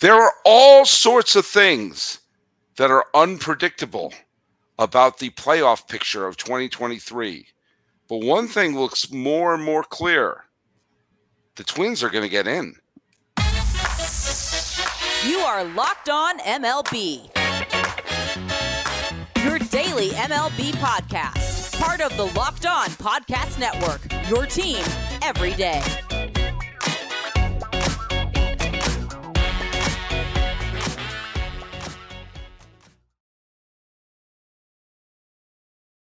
There are all sorts of things that are unpredictable about the playoff picture of 2023. But one thing looks more and more clear the Twins are going to get in. You are Locked On MLB, your daily MLB podcast, part of the Locked On Podcast Network, your team every day.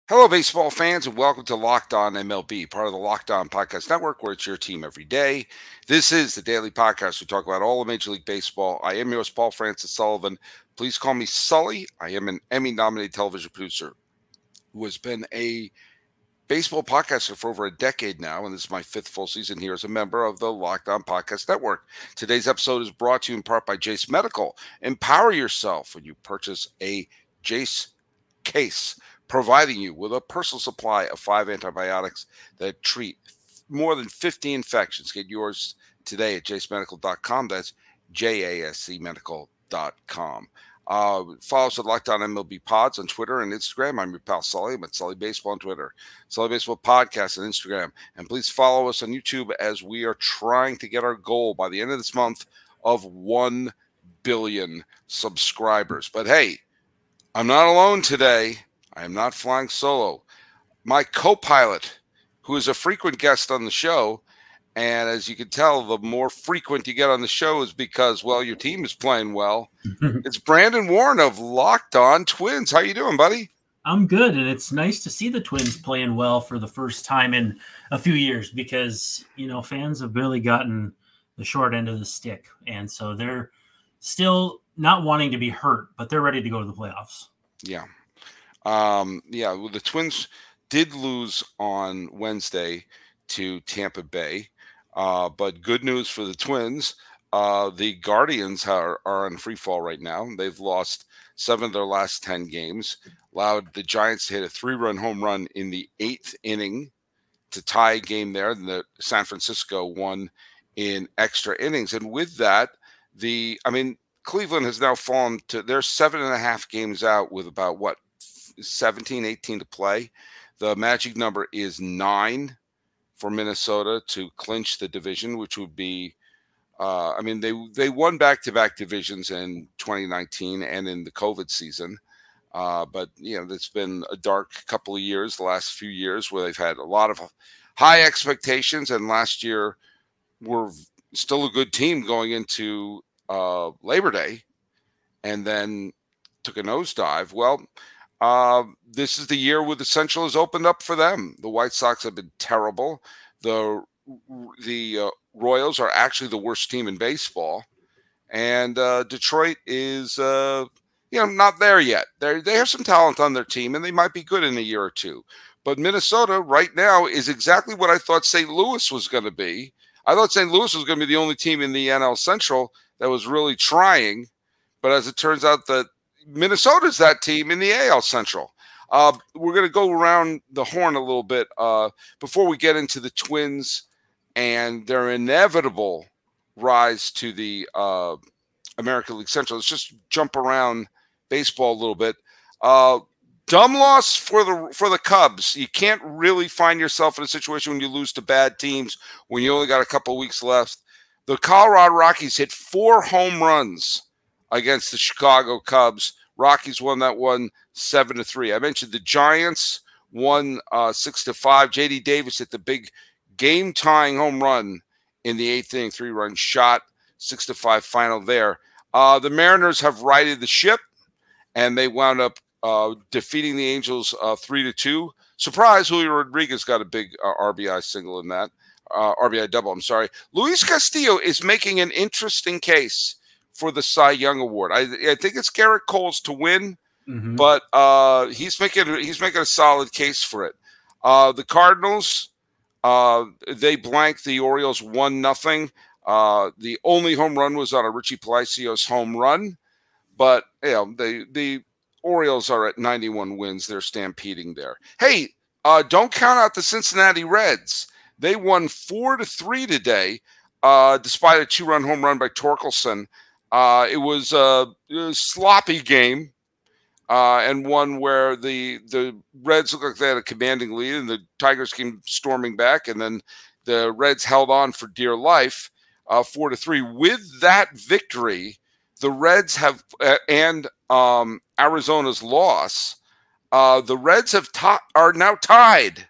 Hello, baseball fans, and welcome to Locked On MLB, part of the Locked On Podcast Network, where it's your team every day. This is the daily podcast. We talk about all of Major League Baseball. I am yours, Paul Francis Sullivan. Please call me Sully. I am an Emmy nominated television producer who has been a baseball podcaster for over a decade now, and this is my fifth full season here as a member of the Locked On Podcast Network. Today's episode is brought to you in part by Jase Medical. Empower yourself when you purchase a Jase case providing you with a personal supply of five antibiotics that treat more than 50 infections. Get yours today at jasemedical.com. That's J A S C medical.com. Uh, follow us at Locked On MLB Pods on Twitter and Instagram. I'm your pal Sully. I'm at Sully Baseball on Twitter, Sully Baseball Podcast on Instagram. And please follow us on YouTube as we are trying to get our goal by the end of this month of 1 billion subscribers. But hey, I'm not alone today. I am not flying solo. My co pilot, who is a frequent guest on the show, and as you can tell, the more frequent you get on the show is because, well, your team is playing well. it's Brandon Warne of Locked On Twins. How you doing, buddy? I'm good, and it's nice to see the Twins playing well for the first time in a few years because you know fans have really gotten the short end of the stick, and so they're still not wanting to be hurt, but they're ready to go to the playoffs. Yeah, um, yeah, well, the Twins did lose on Wednesday to Tampa Bay, uh, but good news for the Twins. Uh, the Guardians are, are on free fall right now. They've lost seven of their last 10 games, allowed the Giants to hit a three run home run in the eighth inning to tie a game there. And the San Francisco won in extra innings. And with that, the, I mean, Cleveland has now fallen to, they're seven and a half games out with about what, 17, 18 to play. The magic number is nine for Minnesota to clinch the division, which would be, uh, I mean, they they won back to back divisions in 2019 and in the COVID season. Uh, but you know, it's been a dark couple of years, the last few years, where they've had a lot of high expectations, and last year were still a good team going into uh, Labor Day, and then took a nosedive. Well, uh, this is the year where the Central has opened up for them. The White Sox have been terrible. The the uh, Royals are actually the worst team in baseball, and uh, Detroit is uh, you know not there yet. They they have some talent on their team, and they might be good in a year or two. But Minnesota right now is exactly what I thought St. Louis was going to be. I thought St. Louis was going to be the only team in the NL Central that was really trying, but as it turns out, that Minnesota's that team in the AL Central. Uh, we're going to go around the horn a little bit uh, before we get into the Twins and their inevitable rise to the uh, American League Central. Let's just jump around baseball a little bit. Uh, dumb loss for the for the Cubs. You can't really find yourself in a situation when you lose to bad teams when you only got a couple weeks left. The Colorado Rockies hit four home runs against the Chicago Cubs. Rockies won that one seven to three. I mentioned the Giants won uh, six to five. JD Davis hit the big game tying home run in the eighth inning, three run shot, six to five final there. Uh, the Mariners have righted the ship, and they wound up uh, defeating the Angels uh, three to two. Surprise! Julio Rodriguez got a big uh, RBI single in that. Uh, RBI double. I'm sorry. Luis Castillo is making an interesting case for the Cy Young Award. I, I think it's Gerrit Cole's to win, mm-hmm. but uh, he's making he's making a solid case for it. Uh, the Cardinals uh, they blanked the Orioles one nothing. Uh, the only home run was on a Richie Palacios home run, but you know the the Orioles are at 91 wins. They're stampeding there. Hey, uh, don't count out the Cincinnati Reds. They won four to three today, uh, despite a two-run home run by Torkelson. Uh, it was a, a sloppy game, uh, and one where the the Reds looked like they had a commanding lead, and the Tigers came storming back, and then the Reds held on for dear life, uh, four to three. With that victory, the Reds have uh, and um, Arizona's loss, uh, the Reds have are now tied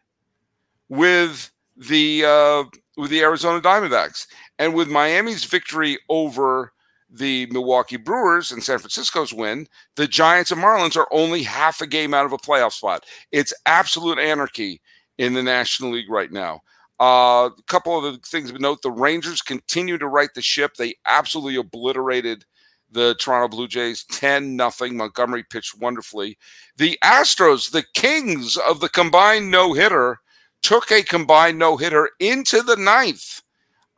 with the uh, with the Arizona Diamondbacks, and with Miami's victory over the Milwaukee Brewers and San Francisco's win, the Giants and Marlins are only half a game out of a playoff spot. It's absolute anarchy in the National League right now. Uh, a couple of the things to note: the Rangers continue to right the ship. They absolutely obliterated the Toronto Blue Jays 10 nothing. Montgomery pitched wonderfully. The Astros, the kings of the combined no hitter, took a combined no hitter into the ninth.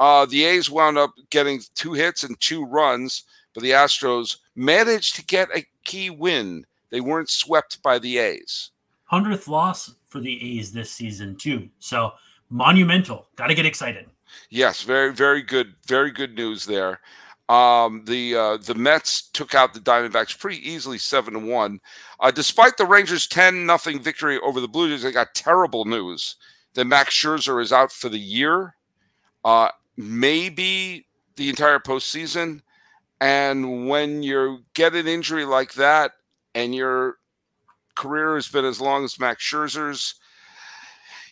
Uh, the A's wound up getting two hits and two runs, but the Astros managed to get a key win. They weren't swept by the A's. 100th loss for the A's this season, too. So monumental. Got to get excited. Yes, very, very good. Very good news there. Um, the uh, the Mets took out the Diamondbacks pretty easily, seven to one. Uh, despite the Rangers' ten nothing victory over the Blue Jays, they got terrible news that Max Scherzer is out for the year, uh, maybe the entire postseason. And when you get an injury like that, and your career has been as long as Max Scherzer's,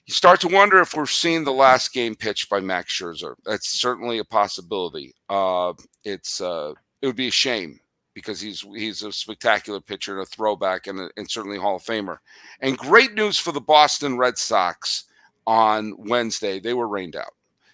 you start to wonder if we're seeing the last game pitched by Max Scherzer. That's certainly a possibility. Uh, it's uh, it would be a shame because he's he's a spectacular pitcher and a throwback and, a, and certainly Hall of Famer. And great news for the Boston Red Sox on Wednesday. They were rained out,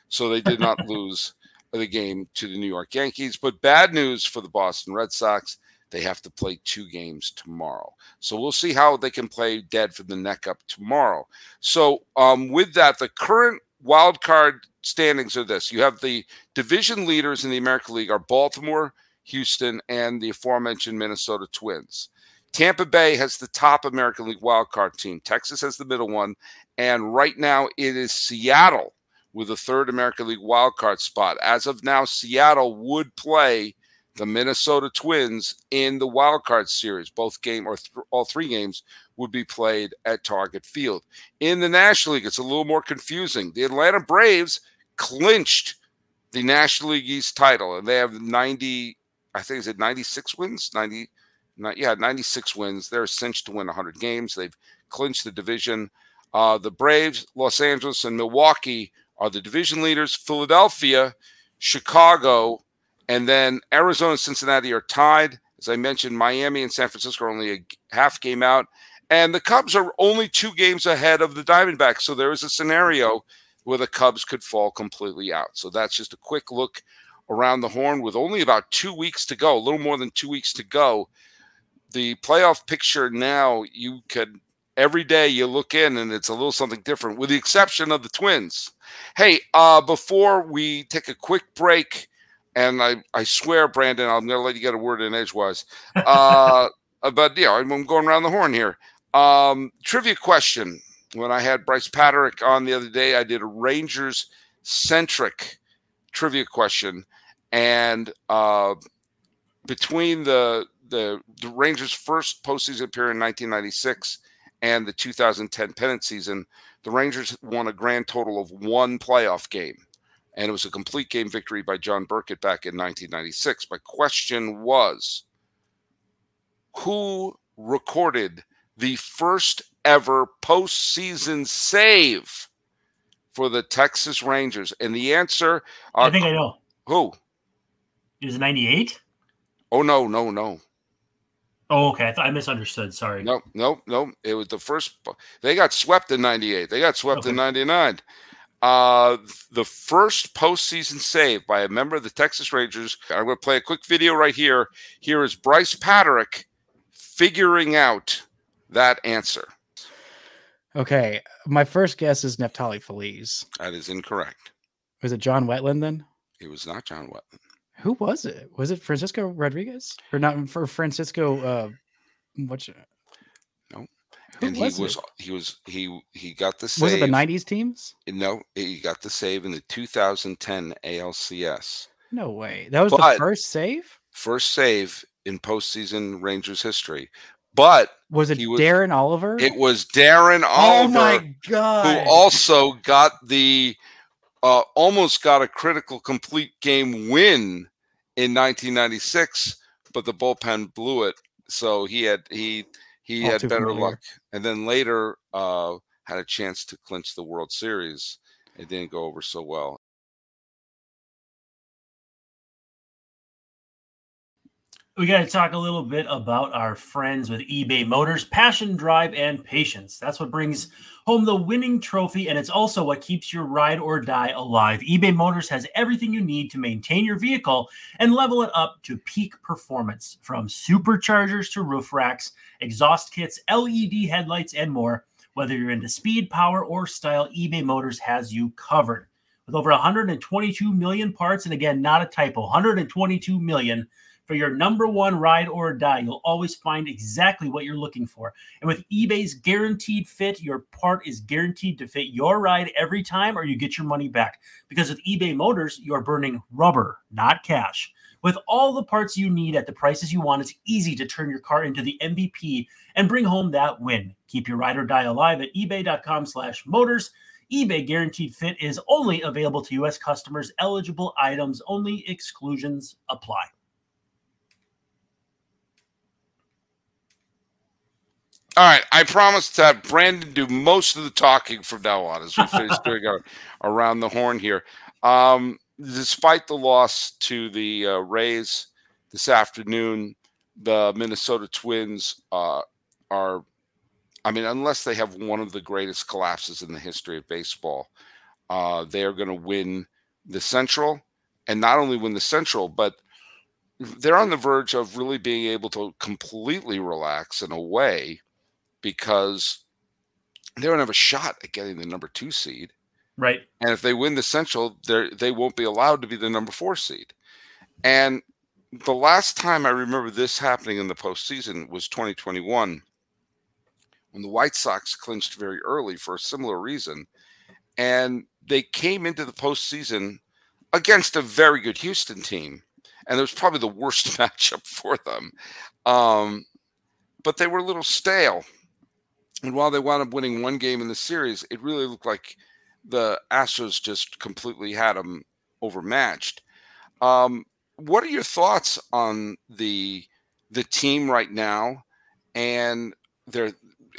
so they did not lose the game to the New York Yankees. But bad news for the Boston Red Sox. They have to play two games tomorrow. So we'll see how they can play dead for the neck up tomorrow. So um, with that, the current wild card standings are this. You have the division leaders in the American League are Baltimore, Houston, and the aforementioned Minnesota Twins. Tampa Bay has the top American League wild card team. Texas has the middle one. And right now it is Seattle with the third American League wild card spot. As of now, Seattle would play the Minnesota Twins in the wild card series. Both game or th- all three games would be played at Target Field. In the National League, it's a little more confusing. The Atlanta Braves clinched the National League East title, and they have 90, I think is it 96 wins? 90, not, yeah, 96 wins. They're cinched to win 100 games. They've clinched the division. Uh, the Braves, Los Angeles, and Milwaukee are the division leaders. Philadelphia, Chicago, and then Arizona and Cincinnati are tied. As I mentioned, Miami and San Francisco are only a half game out. And the Cubs are only two games ahead of the Diamondbacks. So there is a scenario where the Cubs could fall completely out. So that's just a quick look around the horn with only about two weeks to go, a little more than two weeks to go. The playoff picture now, you could every day you look in and it's a little something different, with the exception of the Twins. Hey, uh, before we take a quick break, and I, I swear, Brandon, I'm going to let you get a word in edgewise. Uh, but yeah, I'm going around the horn here. Um, trivia question. When I had Bryce Patrick on the other day, I did a Rangers centric trivia question, and uh, between the, the the Rangers' first postseason appearance in 1996 and the 2010 pennant season, the Rangers won a grand total of one playoff game and it was a complete game victory by John Burkett back in 1996. My question was who recorded the first ever postseason save for the Texas Rangers? And the answer uh, I think I know. Who? It was 98? Oh, no, no, no. Oh, okay. I thought I misunderstood. Sorry. No, no, no. It was the first. They got swept in '98. They got swept okay. in '99. Uh, the first postseason save by a member of the Texas Rangers. I'm going to play a quick video right here. Here is Bryce Patrick figuring out that answer. Okay, my first guess is Neftali Feliz. That is incorrect. Was it John Wetteland then? It was not John Wetteland. Who was it? Was it Francisco Rodriguez or not? For Francisco, uh, what's who and was he was it? he was he he got the save. Was it the '90s teams? No, he got the save in the 2010 ALCS. No way. That was but the first save. first save in postseason Rangers history. But Was it was- Darren Oliver? it was Darren Oliver. oh my god! who also got the uh, almost got a critical complete game win in 1996, but the bullpen blew it. So he had he he All had better familiar. luck, and then later uh, had a chance to clinch the World Series. It didn't go over so well. We got to talk a little bit about our friends with eBay Motors, passion, drive, and patience. That's what brings home the winning trophy, and it's also what keeps your ride or die alive. eBay Motors has everything you need to maintain your vehicle and level it up to peak performance from superchargers to roof racks, exhaust kits, LED headlights, and more. Whether you're into speed, power, or style, eBay Motors has you covered. With over 122 million parts, and again, not a typo, 122 million for your number one ride or die. You'll always find exactly what you're looking for. And with eBay's guaranteed fit, your part is guaranteed to fit your ride every time or you get your money back. Because with eBay Motors, you're burning rubber, not cash. With all the parts you need at the prices you want, it's easy to turn your car into the MVP and bring home that win. Keep your ride or die alive at ebay.com slash motors. eBay guaranteed fit is only available to U.S. customers. Eligible items only. Exclusions apply. All right, I promised to have Brandon do most of the talking from now on as we finish doing our around the horn here. Um, despite the loss to the uh, Rays this afternoon, the Minnesota Twins uh, are, I mean, unless they have one of the greatest collapses in the history of baseball, uh, they are going to win the Central, and not only win the Central, but they're on the verge of really being able to completely relax in a way because they don't have a shot at getting the number two seed. Right. And if they win the Central, they they won't be allowed to be the number four seed. And the last time I remember this happening in the postseason was 2021, when the White Sox clinched very early for a similar reason, and they came into the postseason against a very good Houston team, and it was probably the worst matchup for them. Um, but they were a little stale. And while they wound up winning one game in the series, it really looked like the Astros just completely had them overmatched. Um, what are your thoughts on the the team right now, and their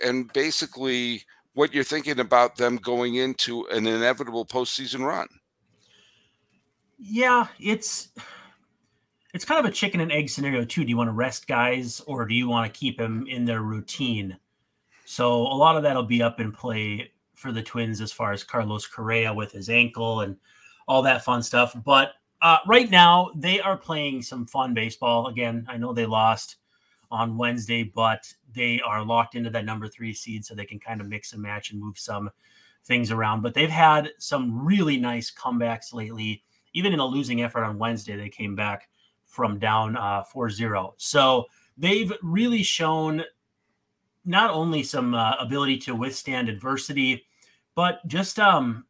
and basically what you're thinking about them going into an inevitable postseason run? Yeah, it's it's kind of a chicken and egg scenario too. Do you want to rest guys or do you want to keep them in their routine? So a lot of that'll be up in play for the Twins as far as Carlos Correa with his ankle and all that fun stuff. But uh, right now they are playing some fun baseball. Again, I know they lost on Wednesday, but they are locked into that number three seed, so they can kind of mix and match and move some things around. But they've had some really nice comebacks lately. Even in a losing effort on Wednesday, they came back from down uh, 4-0. So they've really shown not only some uh, ability to withstand adversity, but just um,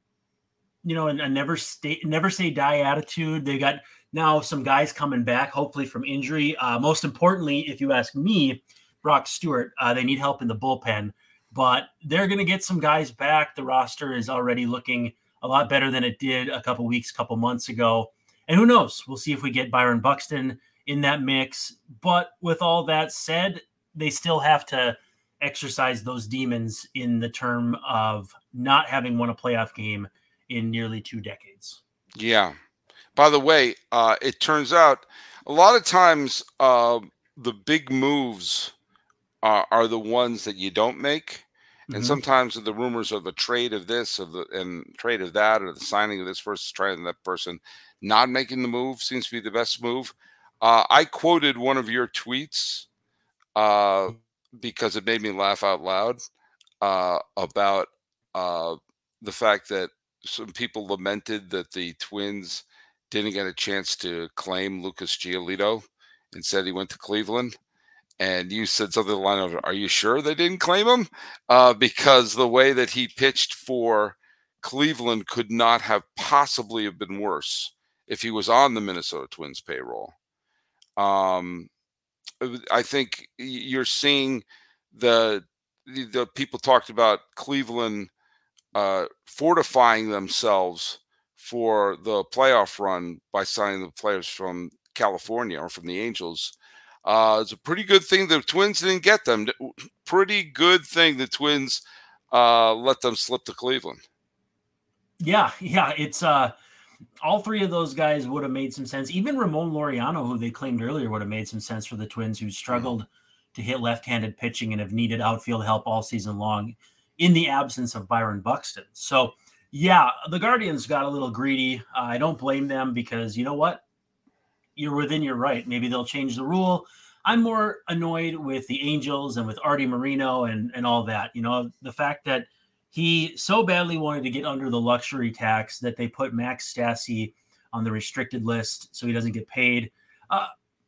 you know, a, a never stay, never say die attitude. They got now some guys coming back, hopefully from injury. Uh, most importantly, if you ask me, Brock Stewart, uh, they need help in the bullpen, but they're going to get some guys back. The roster is already looking a lot better than it did a couple weeks, couple months ago. And who knows? We'll see if we get Byron Buxton in that mix. But with all that said, they still have to exercise those demons in the term of not having won a playoff game in nearly two decades. Yeah. By the way, uh, it turns out a lot of times uh, the big moves are, are the ones that you don't make. And Mhm. sometimes the rumors of a trade of this, of the and trade of that, or the signing of this versus trading that person, not making the move seems to be the best move. Uh, I quoted one of your tweets uh, because it made me laugh out loud uh, about uh, the fact that some people lamented that the Twins didn't get a chance to claim Lucas Giolito and said he went to Cleveland. And you said something the line of, "Are you sure they didn't claim him?" Uh, because the way that he pitched for Cleveland could not have possibly have been worse if he was on the Minnesota Twins payroll. Um, I think you're seeing the the, the people talked about Cleveland uh, fortifying themselves for the playoff run by signing the players from California or from the Angels. Uh, it's a pretty good thing the Twins didn't get them. Pretty good thing the Twins uh, let them slip to Cleveland. Yeah, yeah, it's uh all three of those guys would have made some sense. Even Ramon Laureano, who they claimed earlier, would have made some sense for the Twins, who struggled to hit left-handed pitching and have needed outfield help all season long, in the absence of Byron Buxton. So, yeah, the Guardians got a little greedy. Uh, I don't blame them because you know what, you're within your right. Maybe they'll change the rule. I'm more annoyed with the Angels and with Arte Moreno and and all that. You know, the fact that he so badly wanted to get under the luxury tax that they put Max Stassi on the restricted list so he doesn't get paid. Uh,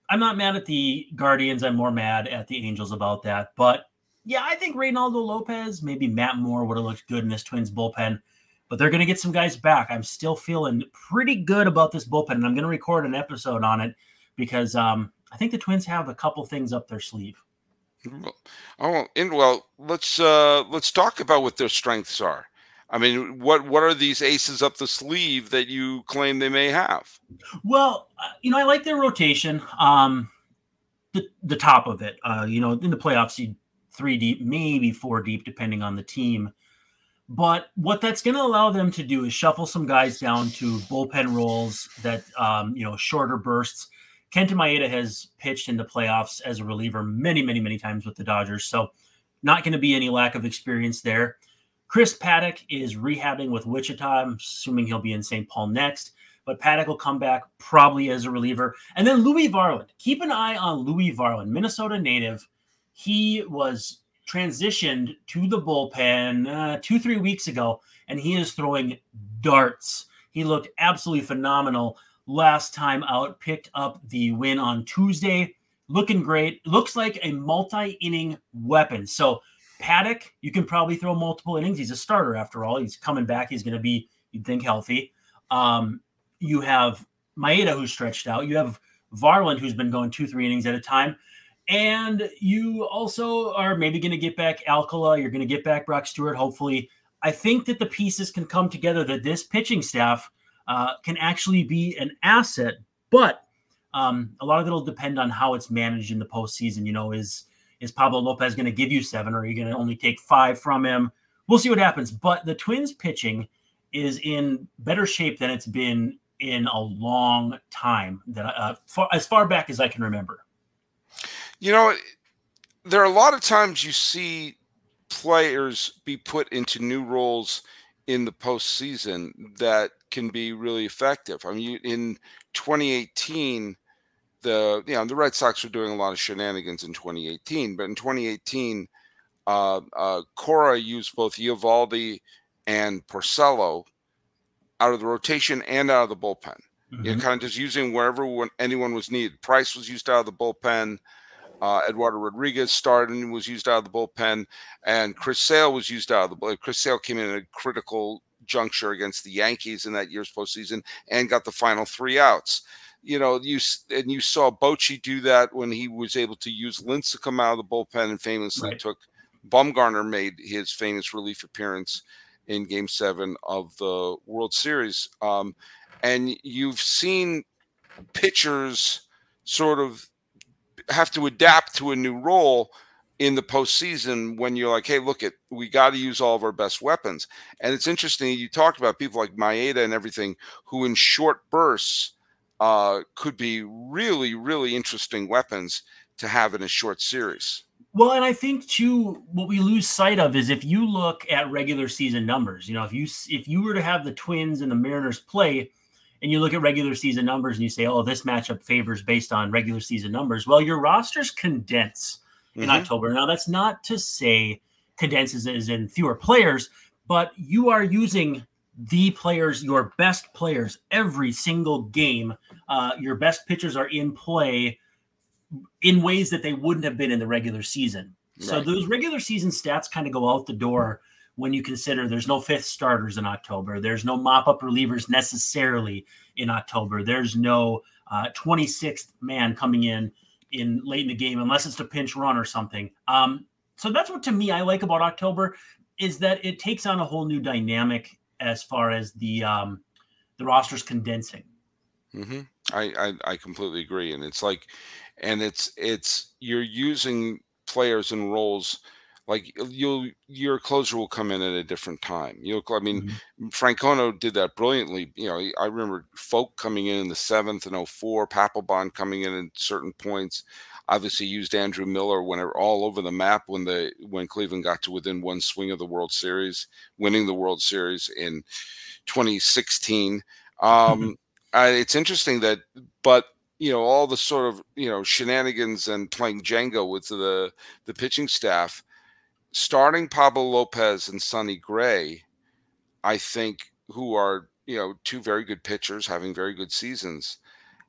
I'm not mad at the Guardians. I'm more mad at the Angels about that. But yeah, I think Reynaldo Lopez, maybe Matt Moore would have looked good in this Twins bullpen. But they're going to get some guys back. I'm still feeling pretty good about this bullpen, and I'm going to record an episode on it because um, I think the Twins have a couple things up their sleeve. Oh, and well, let's uh, let's talk about what their strengths are. I mean, what what are these aces up the sleeve that you claim they may have? Well, uh, you know, I like their rotation. Um, the the top of it, uh, you know, in the playoffs, you three deep, maybe four deep, depending on the team. But what that's going to allow them to do is shuffle some guys down to bullpen roles that um, you know shorter bursts Kenta Maeda has pitched in the playoffs as a reliever many, many, many times with the Dodgers. So, not going to be any lack of experience there. Chris Paddack is rehabbing with Wichita. I'm assuming he'll be in St. Paul next, but Paddack will come back probably as a reliever. And then Louis Varland. Keep an eye on Louis Varland, Minnesota native. He was transitioned to the bullpen uh, two, three weeks ago, and he is throwing darts. He looked absolutely phenomenal last time out, picked up the win on Tuesday. Looking great. Looks like a multi inning weapon. So, Paddack, you can probably throw multiple innings. He's a starter after all. He's coming back. He's going to be, you'd think, healthy. Um, you have Maeda, who's stretched out. You have Varland, who's been going two, three innings at a time. And you also are maybe going to get back Alcala. You're going to get back Brock Stewart, hopefully. I think that the pieces can come together that this pitching staff uh, can actually be an asset. But um, a lot of it will depend on how it's managed in the postseason. You know, is is Pablo Lopez going to give you seven, or are you going to only take five from him? We'll see what happens. But the Twins pitching is in better shape than it's been in a long time, that uh, far, as far back as I can remember. You know, there are a lot of times you see players be put into new roles in the postseason that can be really effective. I mean, in 2018, the you know the Red Sox were doing a lot of shenanigans in 2018, but in 2018, uh, uh, Cora used both Eovaldi and Porcello out of the rotation and out of the bullpen. Mm-hmm. You know, kind of just using wherever anyone was needed. Price was used out of the bullpen. Uh, Eduardo Rodriguez started and was used out of the bullpen, and Chris Sale was used out of the bullpen. Chris Sale came in at a critical juncture against the Yankees in that year's postseason and got the final three outs. You know, you and you saw Bochy do that when he was able to use Lincecum out of the bullpen and famously right. took Bumgarner made his famous relief appearance in Game Seven of the World Series. Um, and you've seen pitchers sort of have to adapt to a new role in the postseason when you're like, hey, look at we got to use all of our best weapons. And it's interesting you talked about people like Maeda and everything who in short bursts uh, could be really, really interesting weapons to have in a short series. Well, and I think too, what we lose sight of is if you look at regular season numbers. You know, if you if you were to have the Twins and the Mariners play, and you look at regular season numbers and you say, oh, this matchup favors based on regular season numbers. Well, your rosters condense in mm-hmm. October. Now, that's not to say condenses is in fewer players, but you are using the players, your best players, every single game. Uh, your best pitchers are in play in ways that they wouldn't have been in the regular season. Right. So those regular season stats kind of go out the door when you consider there's no fifth starters in October, there's no mop up relievers necessarily in October, there's no uh, 26th man coming in in late in the game, unless it's a pinch run or something. Um, so that's what to me I like about October is that it takes on a whole new dynamic as far as the um, the roster's condensing. Mm-hmm. I, I I completely agree, and it's like, and it's it's you're using players and roles like you'll your closer will come in at a different time. You'll, I mean, mm-hmm. Francona did that brilliantly. You know, I remember Foulke coming in in the seventh and 04, Papelbon coming in at certain points. Obviously, used Andrew Miller when are all over the map when the when Cleveland got to within one swing of the World Series, winning the World Series in 2016. Um, uh, it's interesting that, but you know, all the sort of you know shenanigans and playing Jenga with the the pitching staff starting Pablo Lopez and Sonny Gray, I think, who are you know two very good pitchers having very good seasons,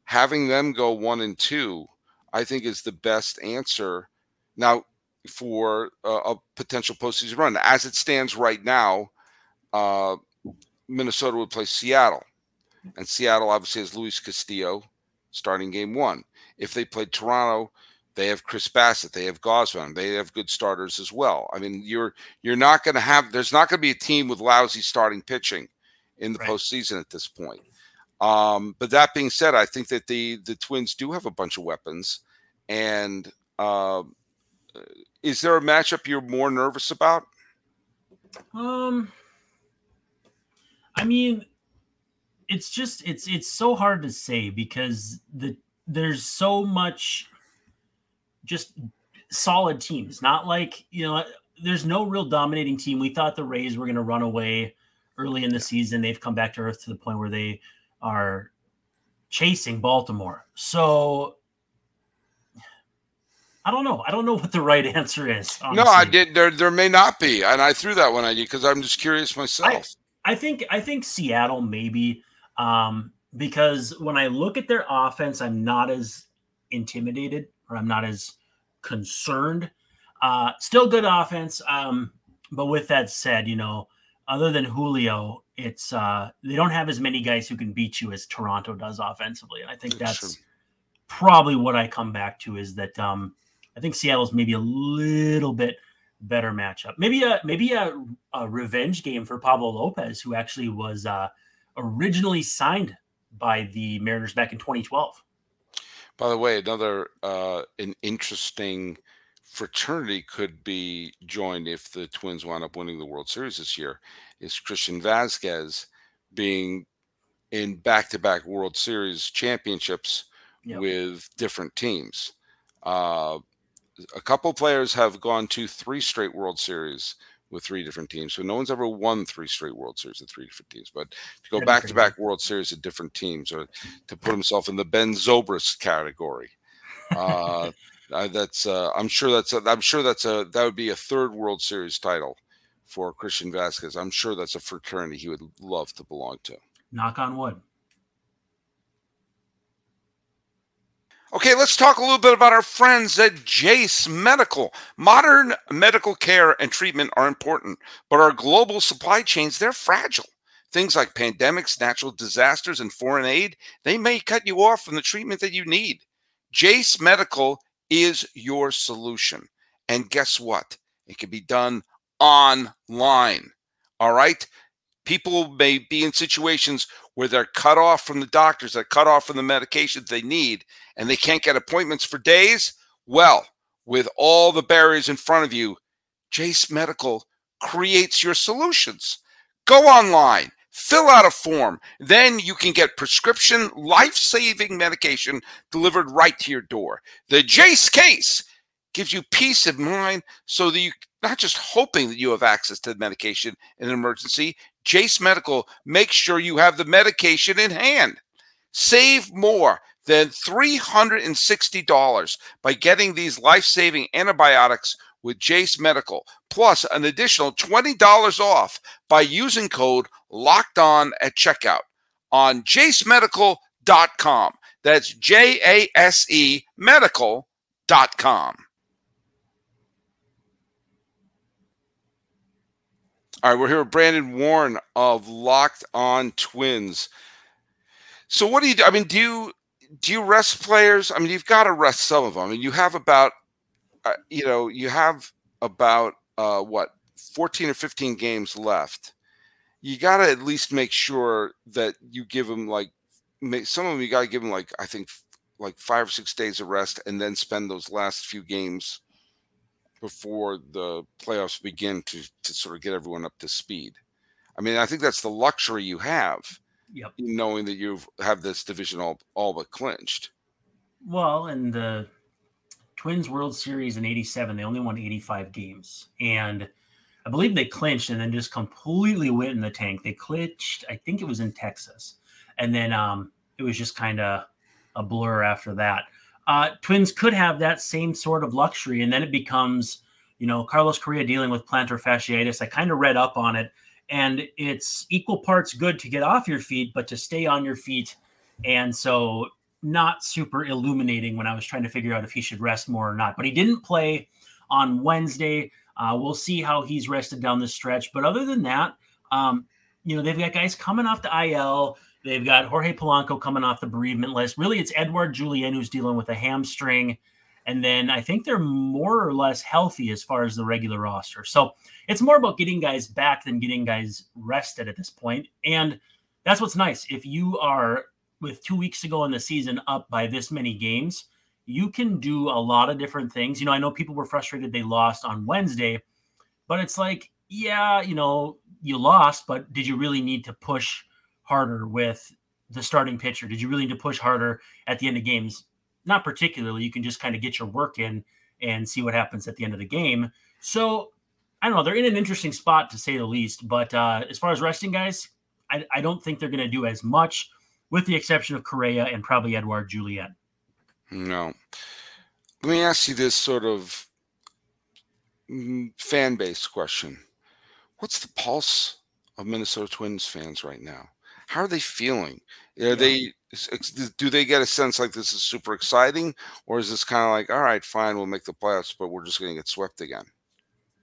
having them go one and two, I think is the best answer. Now for a, a potential postseason run, as it stands right now, uh, Minnesota would play Seattle, and Seattle obviously has Luis Castillo starting game one. If they played Toronto, they have Chris Bassitt. They have Gausman. They have good starters as well. I mean, you're you're not going to have. There's not going to be a team with lousy starting pitching in the right. postseason at this point. Um, but that being said, I think that the the Twins do have a bunch of weapons. And uh, is there a matchup you're more nervous about? Um, I mean, it's just it's it's so hard to say because the there's so much just solid teams. Not like, you know, there's no real dominating team. We thought the Rays were going to run away early in the season. They've come back to earth to the point where they are chasing Baltimore. So I don't know. I don't know what the right answer is. Honestly. No, I did. There, there may not be, and I threw that one at you because I'm just curious myself. I, I, think, I think Seattle maybe um, because when I look at their offense, I'm not as intimidated or I'm not as concerned. Uh, still good offense. Um, but with that said, you know, other than Julio, it's uh, they don't have as many guys who can beat you as Toronto does offensively. And I think that's, that's probably what I come back to is that um, I think Seattle's maybe a little bit better matchup. Maybe a maybe a, a revenge game for Pablo Lopez, who actually was uh, originally signed by the Mariners back in 2012. By the way, another uh, an interesting fraternity could be joined if the Twins wind up winning the World Series this year. Is Christian Vázquez being in back-to-back World Series championships yep. with different teams? Uh, a couple players have gone to three straight World Series with three different teams. So no one's ever won three straight World Series with three different teams. But to go back to back World Series with different teams, or to put himself in the Ben Zobrist category, uh, that's uh, I'm sure that's a, I'm sure that's a that would be a third World Series title for Christian Vázquez. I'm sure that's a fraternity he would love to belong to. Knock on wood. Okay, let's talk a little bit about our friends at Jase Medical. Modern medical care and treatment are important, but our global supply chains, they're fragile. Things like pandemics, natural disasters, and foreign aid, they may cut you off from the treatment that you need. Jase Medical is your solution. And guess what? It can be done online. All right? People may be in situations where they're cut off from the doctors, they're cut off from the medications they need, and they can't get appointments for days. Well, with all the barriers in front of you, Jase Medical creates your solutions. Go online, fill out a form, then you can get prescription life saving medication delivered right to your door. The Jase case gives you peace of mind so that you not just hoping that you have access to the medication in an emergency, Jase Medical makes sure you have the medication in hand. Save more than $360 by getting these life saving antibiotics with Jase Medical, plus an additional $20 off by using code locked on at checkout on jasemedical.com. That's J A S E medical.com. All right, we're here with Brandon Warne of Locked On Twins. So, what do you do? I mean, do you do you rest players? I mean, you've got to rest some of them. I mean, you have about, uh, you know, you have about uh, what 14 or 15 games left. You got to at least make sure that you give them like some of them. You got to give them like I think like five or six days of rest, and then spend those last few games before the playoffs begin to to sort of get everyone up to speed. I mean, I think that's the luxury you have Yep. knowing that you have this division all all but clinched. Well, and the Twins World Series in 87, they only won 85 games. And I believe they clinched and then just completely went in the tank. They clinched, I think it was in Texas. And then um, it was just kind of a blur after that. Uh, Twins could have that same sort of luxury. And then it becomes, you know, Carlos Correa dealing with plantar fasciitis. I kind of read up on it and it's equal parts good to get off your feet, but to stay on your feet. And so, not super illuminating when I was trying to figure out if he should rest more or not. But he didn't play on Wednesday. Uh, we'll see how he's rested down the stretch. But other than that, um, you know, they've got guys coming off the IL. They've got Jorge Polanco coming off the bereavement list. Really, it's Edouard Julien who's dealing with a hamstring. And then I think they're more or less healthy as far as the regular roster. So it's more about getting guys back than getting guys rested at this point. And that's what's nice. If you are with two weeks to go in the season up by this many games, you can do a lot of different things. You know, I know people were frustrated they lost on Wednesday, but it's like, yeah, you know, you lost, but did you really need to push harder with the starting pitcher? Did you really need to push harder at the end of games? Not particularly. You can just kind of get your work in and see what happens at the end of the game. So I don't know. They're in an interesting spot to say the least. But uh, as far as resting guys, I, I don't think they're going to do as much, with the exception of Correa and probably Edouard Julien. No. Let me ask you this sort of mm, fan base question. What's the pulse of Minnesota Twins fans right now? How are they feeling? Are yeah. they do they get a sense like this is super exciting, or is this kind of like, all right, fine, we'll make the playoffs, but we're just going to get swept again?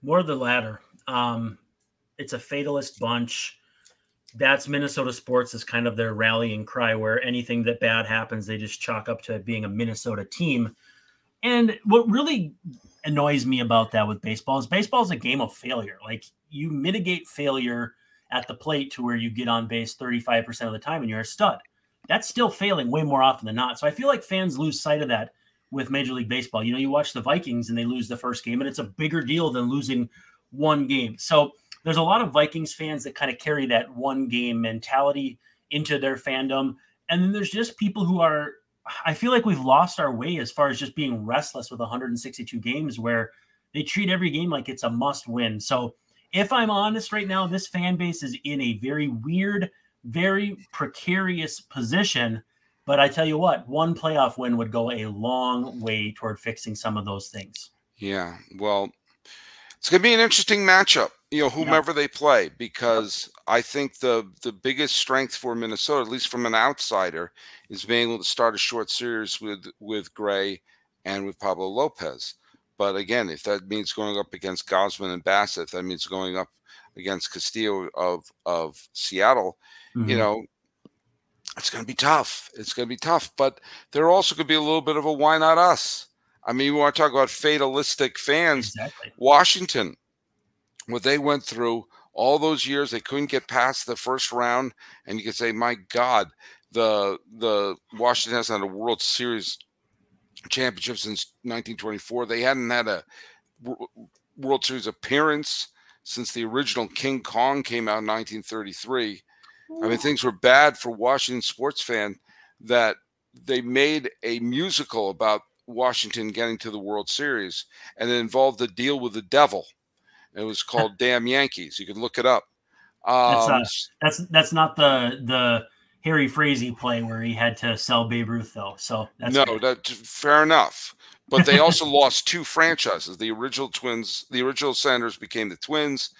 More the latter. Um, it's a fatalist bunch. That's Minnesota sports is kind of their rallying cry, where anything that bad happens, they just chalk up to it being a Minnesota team. And what really annoys me about that with baseball is baseball is a game of failure. Like you mitigate failure at the plate to where you get on base 35% of the time and you're a stud. That's still failing way more often than not. So I feel like fans lose sight of that with Major League Baseball. You know, you watch the Vikings and they lose the first game, and it's a bigger deal than losing one game. So there's a lot of Vikings fans that kind of carry that one game mentality into their fandom. And then there's just people who are, I feel like we've lost our way as far as just being restless with 162 games where they treat every game like it's a must win. So if I'm honest right now, this fan base is in a very weird, very precarious position but I tell you what, one playoff win would go a long way toward fixing some of those things. Yeah. Well, it's going to be an interesting matchup, you know, whomever yeah. they play, because I think the the biggest strength for Minnesota, at least from an outsider, is being able to start a short series with with Gray and with Pablo Lopez. But again, if that means going up against Gausman and Bassitt, if that means going up against Castillo of of Seattle, mm-hmm. you know, it's going to be tough. It's going to be tough, but there also could be a little bit of a why not us. I mean, we want to talk about fatalistic fans. Exactly. Washington, what they went through all those years, they couldn't get past the first round, and you could say, my God, the the Washington hasn't had a World Series championship since 1924. They hadn't had a World Series appearance since the original King Kong came out in 1933. I mean, things were bad for Washington sports fan that they made a musical about Washington getting to the World Series, and it involved a deal with the devil. It was called "Damn Yankees." You can look it up. Um, that's, uh, that's that's not the the Harry Frazee play where he had to sell Babe Ruth, though. So that's no, that fair enough. But they also lost two franchises. The original Twins, the original Senators became the Twins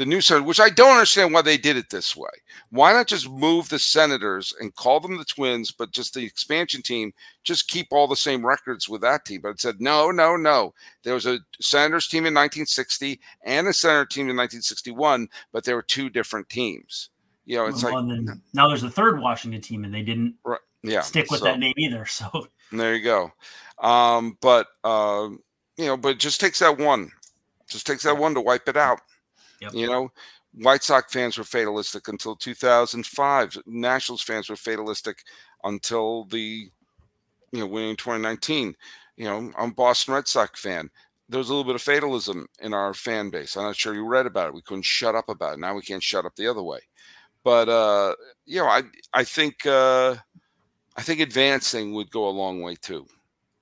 the new Senators, which I don't understand why they did it this way. Why not just move the Senators and call them the Twins, but just the expansion team, just keep all the same records with that team? But it said, no, no, no. There was a Senators team in 1960 and a Senator team in 1961, but there were two different teams. You know, it's well, like now there's a third Washington team, and they didn't right. yeah, stick with so- that name either. So There you go. Um, but uh, you know, but it just takes that one. Just takes that one to wipe it out. Yep. You know, White Sox fans were fatalistic until 2005. Nationals fans were fatalistic until the you know winning 2019. You know, I'm a Boston Red Sox fan. There's a little bit of fatalism in our fan base. I'm not sure you read about it. We couldn't shut up about it. Now we can't shut up the other way. But uh, you know, I I think uh, I think advancing would go a long way too.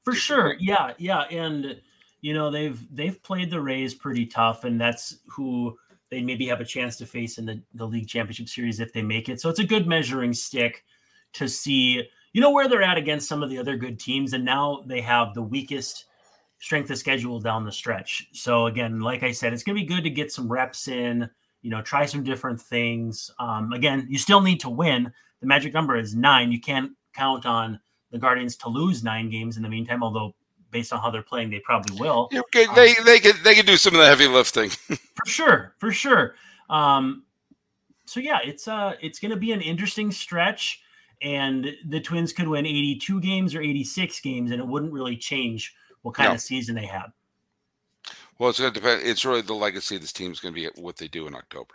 for sure, yeah, yeah, and you know they've they've played the Rays pretty tough, and that's who they maybe have a chance to face in the the league championship series if they make it. So it's a good measuring stick to see you know where they're at against some of the other good teams, and now they have the weakest strength of schedule down the stretch. So again, like I said, it's going to be good to get some reps in. You know, try some different things. Um, again, you still need to win. The magic number is nine. You can't count on the Guardians to lose nine games in the meantime, although based on how they're playing, they probably will. You know, they they could they could do some of the heavy lifting. For sure, for sure. Um, so yeah, it's uh it's gonna be an interesting stretch, and the twins could win 82 games or 86 games, and it wouldn't really change what kind No. of season they had. Well, it's going to depend. It's really the legacy of this team is going to be what they do in October.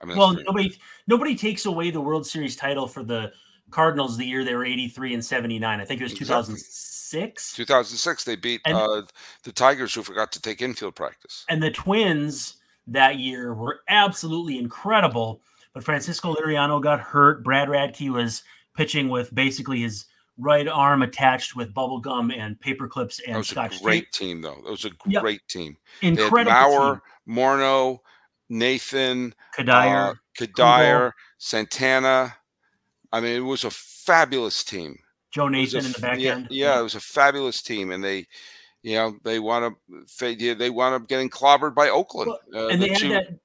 I mean, Well, nobody nobody takes away the World Series title for the Cardinals the year they were 83 and 79. I think it was Exactly. 2006. 2006 they beat And- uh, the Tigers, who forgot to take infield practice. And the Twins that year were absolutely incredible. But Francisco Liriano got hurt. Brad Radke was pitching with basically his right arm attached with bubble gum and paper clips That and was scotch a great tape. team, though. That was a Yep. great team. They had Incredible Mauer, team. Morneau, Nathan, Cuddyer, uh, Cuddyer, Santana. I mean, it was a fabulous team. Joe was a Nathan in the back yeah, end. Yeah, it was a fabulous team, and they, you know, they wound up yeah, they wound up getting clobbered by Oakland. Well, uh, and the they had two, that.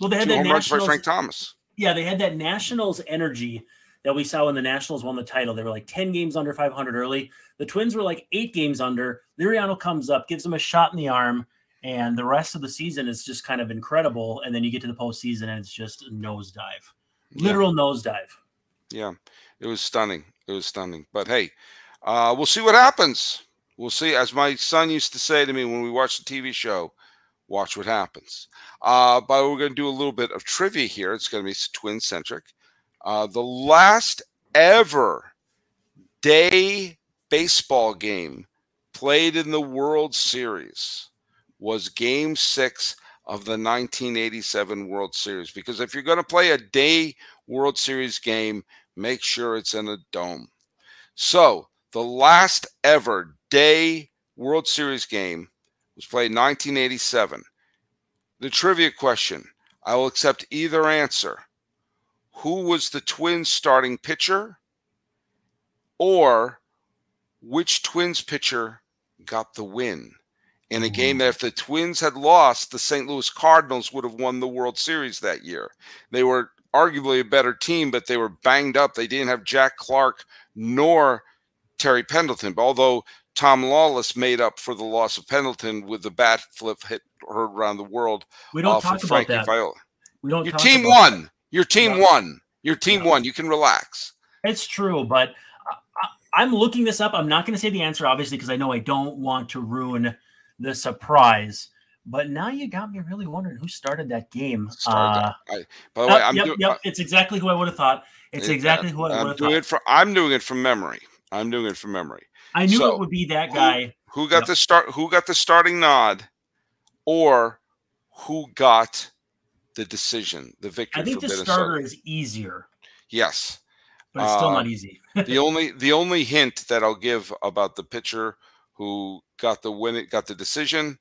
Well, they had that runs by Frank Thomas. yeah, they had that Nationals energy that we saw when the Nationals won the title. They were like 10 games under 500 early. The Twins were like eight games under. Liriano comes up, gives them a shot in the arm, and the rest of the season is just kind of incredible. And then you get to the postseason and it's just a nosedive, Yeah. literal nosedive. Yeah, it was stunning. It was stunning. But hey, uh, we'll see what happens. We'll see. As my son used to say to me when we watched the TV show, watch what happens. Uh, but we're going to do a little bit of trivia here. It's going to be twin centric. Uh, the last ever day baseball game played in the World Series was game six of the 1987 World Series. Because if you're going to play a day World Series game, make sure it's in a dome. So the last ever day World Series game was played in 1987. The trivia question I will accept either answer. Who was the Twins starting pitcher? Or which Twins pitcher got the win? In a game hmm. that if the Twins had lost, the St. Louis Cardinals would have won the World Series that year. They were arguably a better team, but they were banged up. They didn't have Jack Clark nor Terry Pendleton. But although Tom Lawless made up for the loss of Pendleton with the bat flip hit heard around the world We don't talk about Frankie that. Viola. We don't Your team won. Your team No. won. Your team No. won. You can relax. It's true, but I, I'm looking this up. I'm not going to say the answer, obviously, because I know I don't want to ruin the surprise. But now you got me really wondering who started that game. Started Uh. I, by the yep, way, I'm yep, doing. yep. It's exactly who I would have thought. It's exactly who I would I'm have doing thought. it for. I'm doing it from memory. I'm doing it from memory. I knew so, it would be that who- guy. Who got Yep. the start? Who got the starting nod, or who got the decision, the victory I think for the Minnesota? starter is easier, Yes. but it's still Uh, not easy. the only the only hint that I'll give about the pitcher who got the win it got the decision,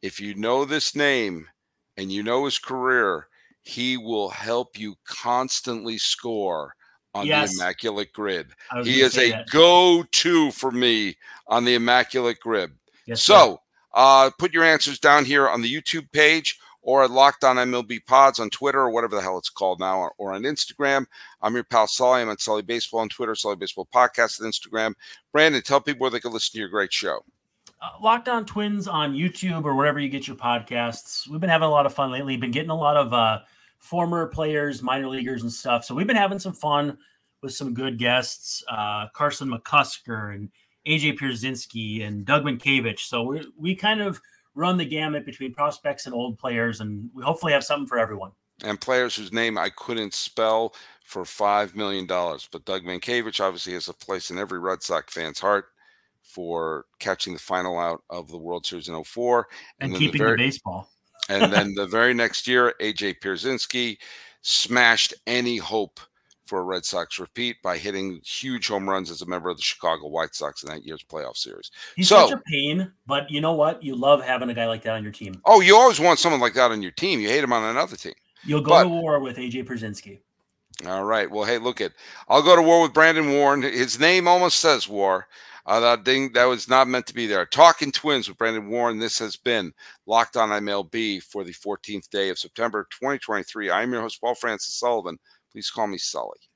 if you know this name and you know his career, he will help you constantly score on Yes. the immaculate grid. He is a that. go-to for me on the immaculate grid. Yes. So uh, put your answers down here on the YouTube page or at Locked On MLB Pods on Twitter or whatever the hell it's called now, or, or on Instagram. I'm your pal Sully. I'm at Sully Baseball on Twitter, Sully Baseball Podcast on Instagram. Brandon, tell people where they can listen to your great show. uh, Locked On Twins on YouTube or wherever you get your podcasts. We've been having a lot of fun lately. Been getting a lot of uh, former players, minor leaguers, and stuff. So we've been having some fun. with some good guests, uh, Carson McCusker and AJ Pierzynski and Doug Mientkiewicz. So we we kind of run the gamut between prospects and old players, and we hopefully have something for everyone. And players whose name I couldn't spell for five million dollars. But Doug Mientkiewicz obviously has a place in every Red Sox fan's heart for catching the final out of the World Series in 04. and, and keeping the, very, the baseball. and then the very next year, AJ Pierzynski smashed any hope for a Red Sox repeat by hitting huge home runs as a member of the Chicago White Sox in that year's playoff series. He's so, such a pain, but you know what? You love having a guy like that on your team. Oh, you always want someone like that on your team. You hate him on another team. You'll go but, to war with AJ Pierzynski. All right. Well, hey, look at. I'll go to war with Brandon Warne. His name almost says war. Uh, that ding that was not meant to be there. Talking Twins with Brandon Warne. This has been Locked On MLB for the 14th day of September 2023. I'm your host, Paul Francis Sullivan. Please call me Sully.